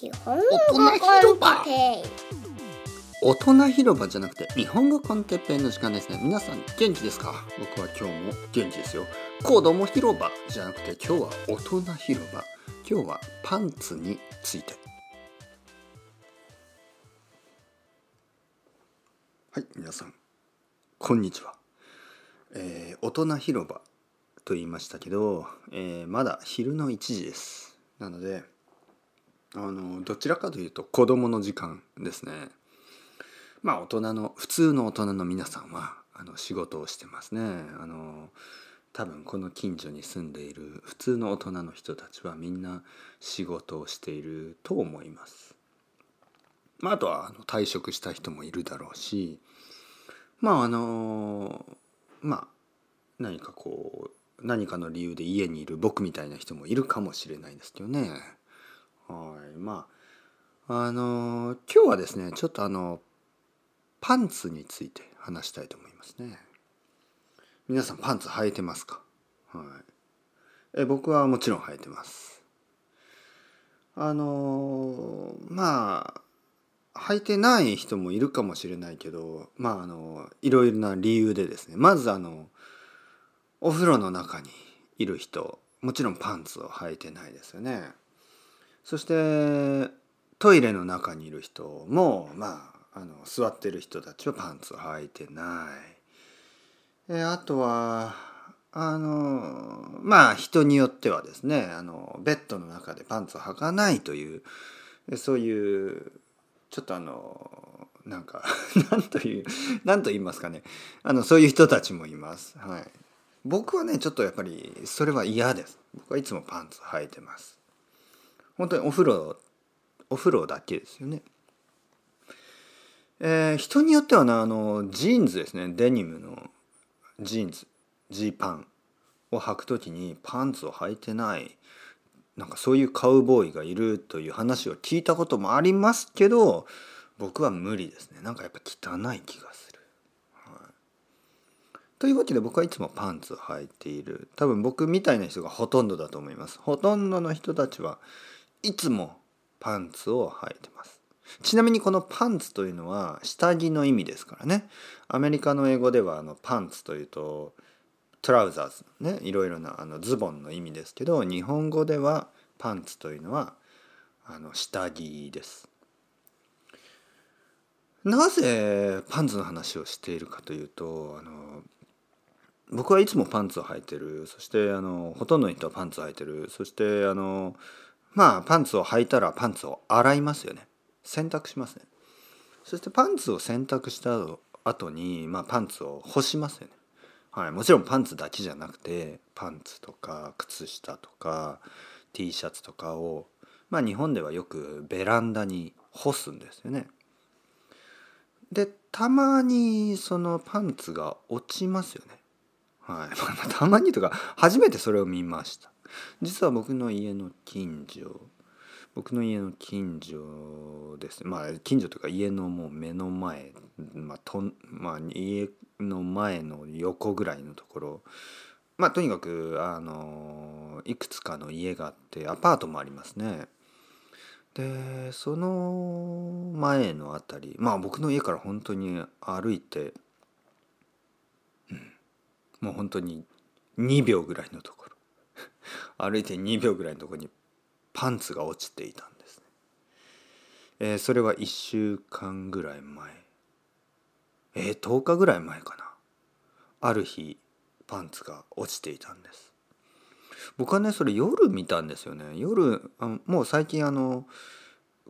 日本語コンテ大人広場じゃなくて日本語コンテッペイの時間ですね。皆さん元気ですか？僕は今日も元気ですよ。子供広場じゃなくて今日は大人広場。今日はパンツについて。はい皆さん。こんにちは、えー大人広場と言いましたけど、えーまだ昼の1時です。なのであのどちらかというと子供の時間ですねまあ大人の普通の大人の皆さんはあの仕事をしてますねあの多分この近所に住んでいる普通の大人の人たちはみんな仕事をしていると思います。まあ、あとはあの退職した人もいるだろうしまああのまあ何かこう何かの理由で家にいる僕みたいな人もいるかもしれないですけどね。はいまああの今日はですねちょっとあのパンツについて話したいと思いますね。皆さんパンツ履いてますか、はい、え僕はもちろん履いてます。あのまあ履いてない人もいるかもしれないけどまああのいろいろな理由でですねまずあのお風呂の中にいる人もちろんパンツを履いてないですよね。そしてトイレの中にいる人もまああの座ってる人たちはパンツを履いてない。えあとはあのまあ人によってはですねあのベッドの中でパンツを履かないというそういうちょっとあのなんか なんというなんと言いますかねあのそういう人たちもいます。はい、僕はねちょっとやっぱりそれは嫌です。僕はいつもパンツ履いてます。本当にお風呂お風呂だけですよね。えー人によってはねあのジーンズですねデニムのジーンズジーパンを履くときにパンツを履いてないなんかそういうカウボーイがいるという話を聞いたこともありますけど僕は無理ですねなんかやっぱ汚い気がする。はい、というわけで僕はいつもパンツを履いている多分僕みたいな人がほとんどだと思います。ほとんどの人たちはいつもパンツを履いてます。ちなみにこのパンツというのは下着の意味ですからねアメリカの英語ではあのパンツというとトラウザーズねいろいろなあのズボンの意味ですけど日本語ではパンツというのはあの下着です。なぜパンツの話をしているかというとあの僕はいつもパンツを履いてるそしてあのほとんどの人はパンツを履いてるそしてあのまあパンツを履いたらパンツを洗いますよね洗濯しますねそしてパンツを洗濯した後に、まあ、パンツを干しますよねはい、もちろんパンツだけじゃなくてパンツとか靴下とか T シャツとかをまあ日本ではよくベランダに干すんですよね。でたまにそのパンツが落ちますよね。はい、たまにとか初めてそれを見ました。実は僕の家の近所僕の家の近所です。まあ近所というか家のもう目の前、まあとまあ、家の前の横ぐらいのところ。まあとにかくあのいくつかの家があってアパートもありますね。でその前の辺りまあ僕の家から本当に歩いて、うん、もう本当に2秒ぐらいのところ。歩いて2秒ぐらいのとこにパンツが落ちていたんですね。えーそれは1週間ぐらい前。えー、10日ぐらい前かな。ある日パンツが落ちていたんです。僕はねそれ夜見たんですよね。夜あもう最近あの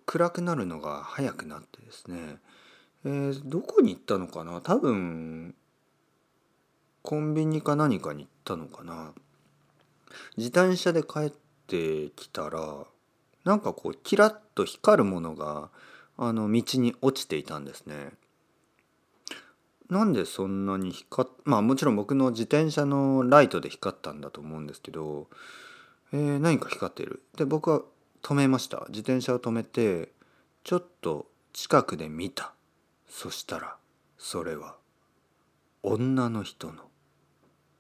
暗くなるのが早くなってですね、えーどこに行ったのかな？多分コンビニか何かに行ったのかな？自転車で帰ってきたらなんかこうキラッと光るものがあの道に落ちていたんですね。なんでそんなに光っまあもちろん僕の自転車のライトで光ったんだと思うんですけど、えー何か光っている？で僕は止めました自転車を止めてちょっと近くで見たそしたらそれは女の人の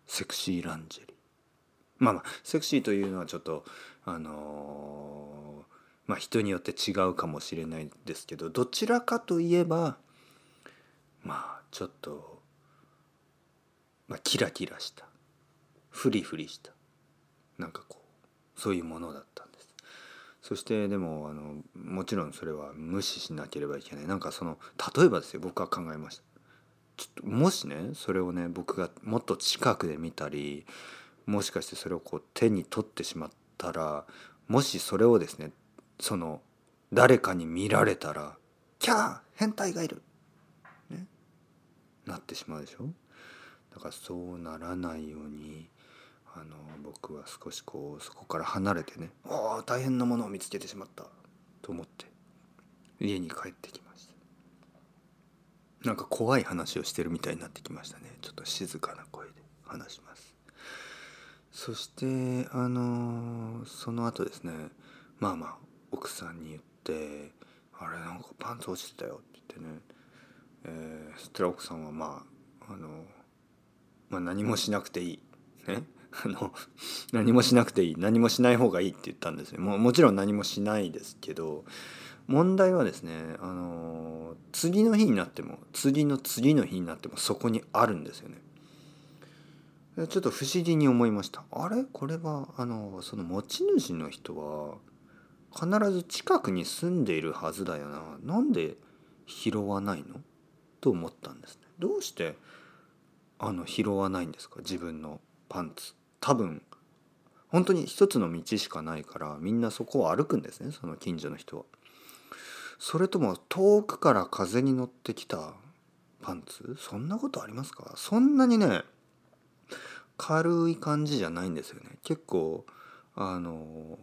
セクシーランジェまあまあセクシーというのはちょっとあのーまあ人によって違うかもしれないですけどどちらかといえばまあちょっと、まあ、キラキラしたフリフリしたなんかこうそういうものだったんです。そしてでもあのもちろんそれは無視しなければいけない。なんかその例えばですよ僕は考えました。ちょっともしねそれをね僕がもっと近くで見たりもしかしてそれをこう手に取ってしまったらもしそれをですねその誰かに見られたら「キャー変態がいる!」ね。なってしまうでしょ？だからそうならないようにあの僕は少しこうそこから離れてね「ああ大変なものを見つけてしまった」と思って家に帰ってきました。なんか怖い話をしてるみたいになってきましたね。ちょっと静かな声で話します。そしてあのその後ですねまあまあ奥さんに言って「あれなんかパンツ落ちてたよ」って言ってね、えー、そしたら奥さんはまああの、まあ、何もしなくていいね あの何もしなくていい何もしない方がいいって言ったんですよももちろん何もしないですけど問題はですねあの次の日になっても次の次の日になってもそこにあるんですよね。ちょっと不思議に思いました。あれ？これはあのその持ち主の人は必ず近くに住んでいるはずだよな。なんで拾わないの？と思ったんですね。どうしてあの拾わないんですか？自分のパンツ。多分本当に一つの道しかないからみんなそこを歩くんですねその近所の人は。それとも遠くから風に乗ってきたパンツ？そんなことありますか？そんなにね軽い感じじゃないんですよね。結構あの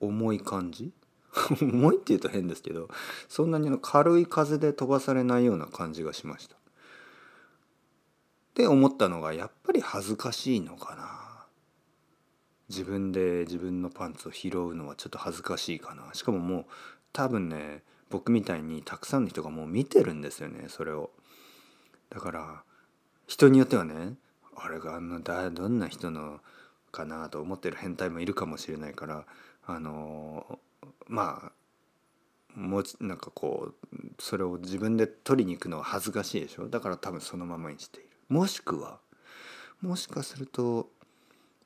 重い感じ？重いって言うと変ですけどそんなにの軽い風で飛ばされないような感じがしました。って思ったのがやっぱり恥ずかしいのかな。自分で自分のパンツを拾うのはちょっと恥ずかしいかな。しかももう多分ね僕みたいにたくさんの人がもう見てるんですよねそれを。だから人によってはねあれがあんなだどんな人のかなと思ってる変態もいるかもしれないからあのまあもうなんかこうそれを自分で取りに行くのは恥ずかしいでしょ？だから多分そのままにしている。もしくはもしかすると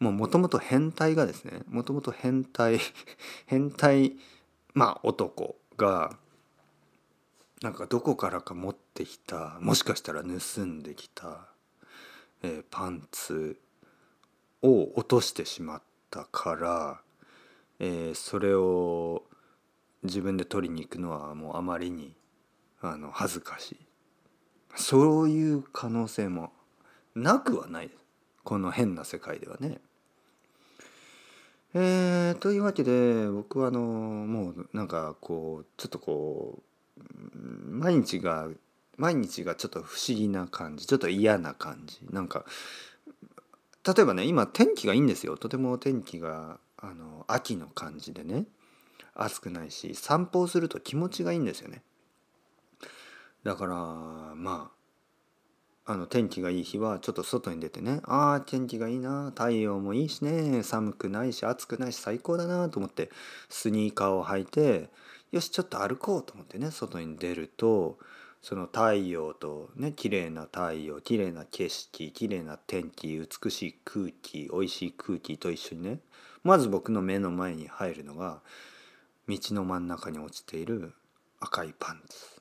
もともと変態がですねもともと変態 変態まあ男がなんかどこからか持ってきたもしかしたら盗んできた、えー、パンツを落としてしまったから、えー、それを自分で取りに行くのはもうあまりにあの恥ずかしいそういう可能性もなくはないこの変な世界ではね。えー、というわけで僕はあのもうなんかこうちょっとこう毎日が毎日がちょっと不思議な感じちょっと嫌な感じ。なんか例えばね今天気がいいんですよ。とても天気があの秋の感じでね。暑くないし散歩をすると気持ちがいいんですよね。だからまああの天気がいい日はちょっと外に出てねああ天気がいいな太陽もいいしね寒くないし暑くないし最高だなと思ってスニーカーを履いてよしちょっと歩こうと思ってね外に出るとその太陽とね綺麗な太陽綺麗な景色綺麗な天気美しい空気美味しい空気と一緒にねまず僕の目の前に入るのが道の真ん中に落ちている赤いパンツ。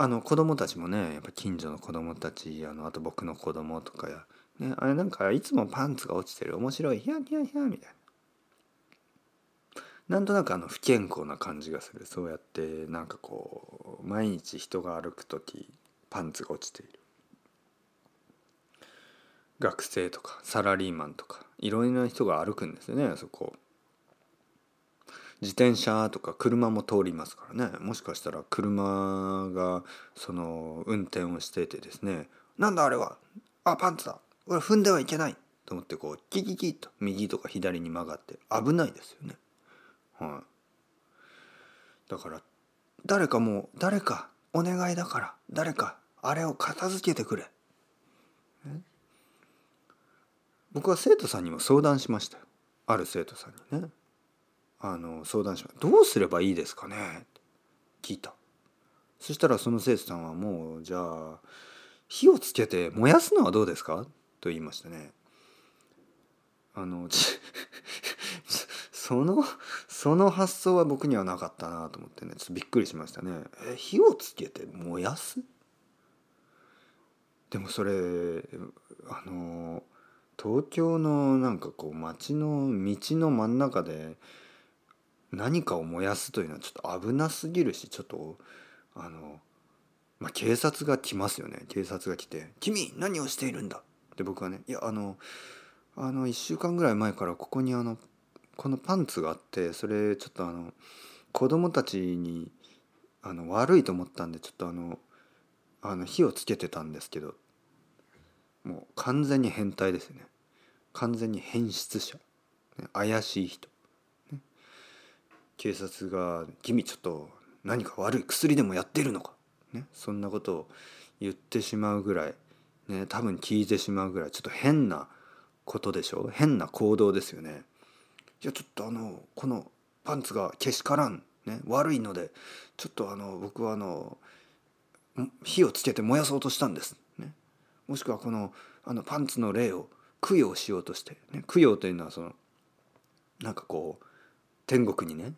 あの子供たちもねやっぱ近所の子供たちあのあと僕の子供とかや、ね、あれなんかいつもパンツが落ちてる。面白い。ヒヤヒヤヒヤみたいな。なんとなくあの不健康な感じがする。そうやってなんかこう毎日人が歩く時パンツが落ちている。学生とかサラリーマンとかいろいろな人が歩くんですよねそこ。自転車とか車も通りますからね。もしかしたら車がその運転をしててですね。なんだあれはあパンツだ。これ踏んではいけない。と思ってこうキキキッと右とか左に曲がって危ないですよね。はい、だから誰かもう誰かお願いだから誰かあれを片付けてくれ。僕は生徒さんにも相談しましたよある生徒さんにね。あの相談しました「どうすればいいですかね?」聞いたそしたらその生徒さんはもうじゃあ火をつけて燃やすのはどうですか？と言いましたねあのそのその発想は僕にはなかったなと思ってね。ちょっとびっくりしましたね。え火をつけて燃やす？でもそれあの東京のなんかこう街の道の真ん中で何かを燃やすというのはちょっと危なすぎるしちょっとあの、まあ、警察が来ますよね。警察が来て「君何をしているんだ!」って僕はね「いやあのあの1週間ぐらい前からここにあのこのパンツがあってそれちょっとあの子供たちにあの悪いと思ったんでちょっとあのあの火をつけてたんですけどもう完全に変態ですね。完全に変質者、怪しい人、ね、警察が「君ちょっと何か悪い薬でもやってるのか」ね、そんなことを言ってしまうぐらい、ね、多分聞いてしまうぐらいちょっと変なことでしょ？う変な行動ですよね。いやちょっとあのこのパンツがけしからん、ね、悪いのでちょっとあの僕はあの火をつけて燃やそうとしたんです。ね、もしくはこのあのパンツの霊を供養しようとして、ね、供養というのはそのなんかこう天国にね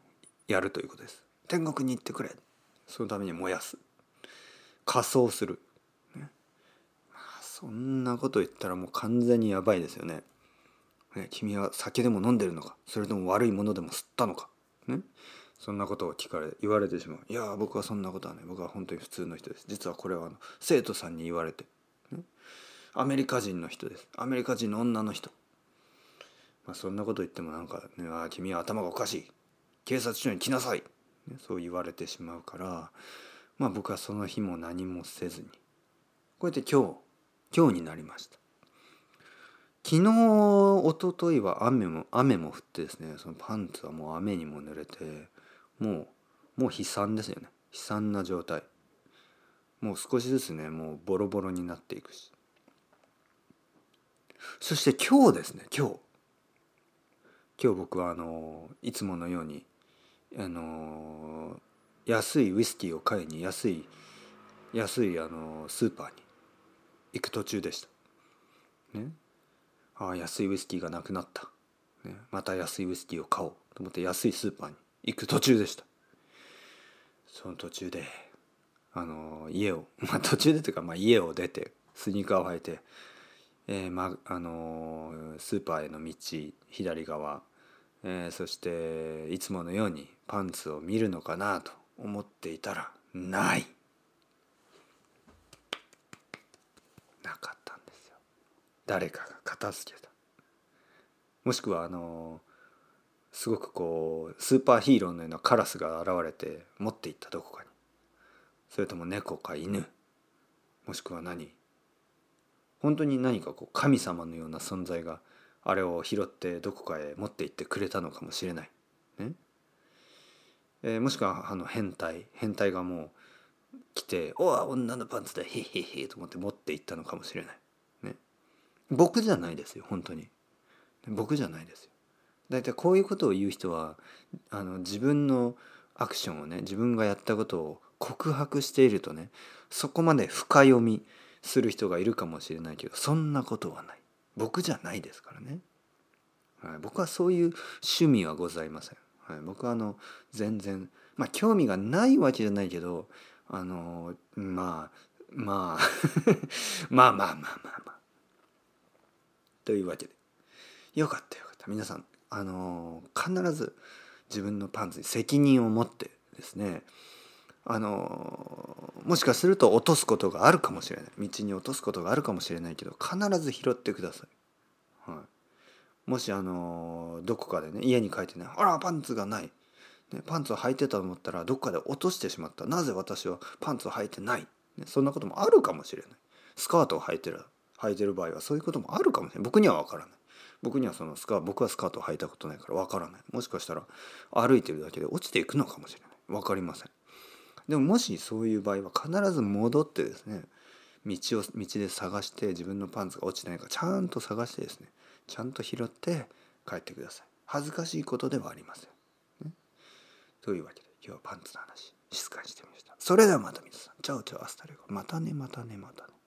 やるということです。天国に行ってくれそのために燃やす仮装する、ねまあ、そんなこと言ったらもう完全にやばいですよね。ね君は酒でも飲んでるのか？それとも悪いものでも吸ったのか、ね、そんなことを聞かれ言われてしまう。いや僕はそんなことはね僕は本当に普通の人です。実はこれはあの生徒さんに言われて、ね、アメリカ人の人です。アメリカ人の女の人、まあ、そんなこと言ってもなんか、ね「あ君は頭がおかしい。警察署に来なさい」ね、そう言われてしまうからまあ僕はその日も何もせずに。こうやって今日今日になりました。昨日一昨日は雨も雨も降ってですねそのパンツはもう雨にも濡れてもうもう悲惨ですよね。悲惨な状態。もう少しずつねもうボロボロになっていくし。そして今日ですね今日。今日僕はあのいつものようにあの安いウイスキーを買いに安い安いあのスーパーに行く途中でした。ね、ああ安いウイスキーがなくなった、ね、また安いウイスキーを買おうと思って安いスーパーに行く途中でした。その途中であの家を まあ途中でというか、まあ、家を出てスニーカーを履いて、えーまあのスーパーへの道左側。えー、そしていつものようにパンツを見るのかなと思っていたらないなかったんですよ誰かが片付けた。もしくはあのすごくこうスーパーヒーローのようなカラスが現れて持っていったどこかに。それとも猫か犬。もしくは何。本当に何かこう神様のような存在があれを拾ってどこかへ持って行ってくれたのかもしれない。ね。えー、もしくはあの変態。変態がもう来て「おわ女のパンツだ。へへへ」と思って持って行ったのかもしれない。僕じゃないですよ本当に。僕じゃないですよ。大体こういうことを言う人はあの自分のアクションをね自分がやったことを告白しているとねそこまで深読みする人がいるかもしれないけどそんなことはない。僕じゃないですからね、はい、僕はそういう趣味はございません、はい、僕はあの全然まあ興味がないわけじゃないけどあのまあまあ まあまあまあまあまあというわけで。よかったよかった。皆さんあの必ず自分のパンツに責任を持ってですねあのもしかすると落とすことがあるかもしれない。道に落とすことがあるかもしれないけど必ず拾ってください。はい、もしあのどこかでね家に帰ってね「あらパンツがない」ね、パンツを履いてたと思ったらどっかで落としてしまった。なぜ私はパンツを履いてない、ね、そんなこともあるかもしれない。スカートを履いてる。履いてる場合はそういうこともあるかもしれない僕には分からない。僕にはそのスカ僕はスカートを履いたことないから分からない。もしかしたら歩いてるだけで落ちていくのかもしれない。分かりません。でももしそういう場合は必ず戻ってですね道を道で探して自分のパンツが落ちないかちゃんと探してですねちゃんと拾って帰ってください。恥ずかしいことではありません。というわけで今日はパンツの話静かにしてみました。それではまた皆さん。 ciao ciao hasta luego。またねまたねまたね。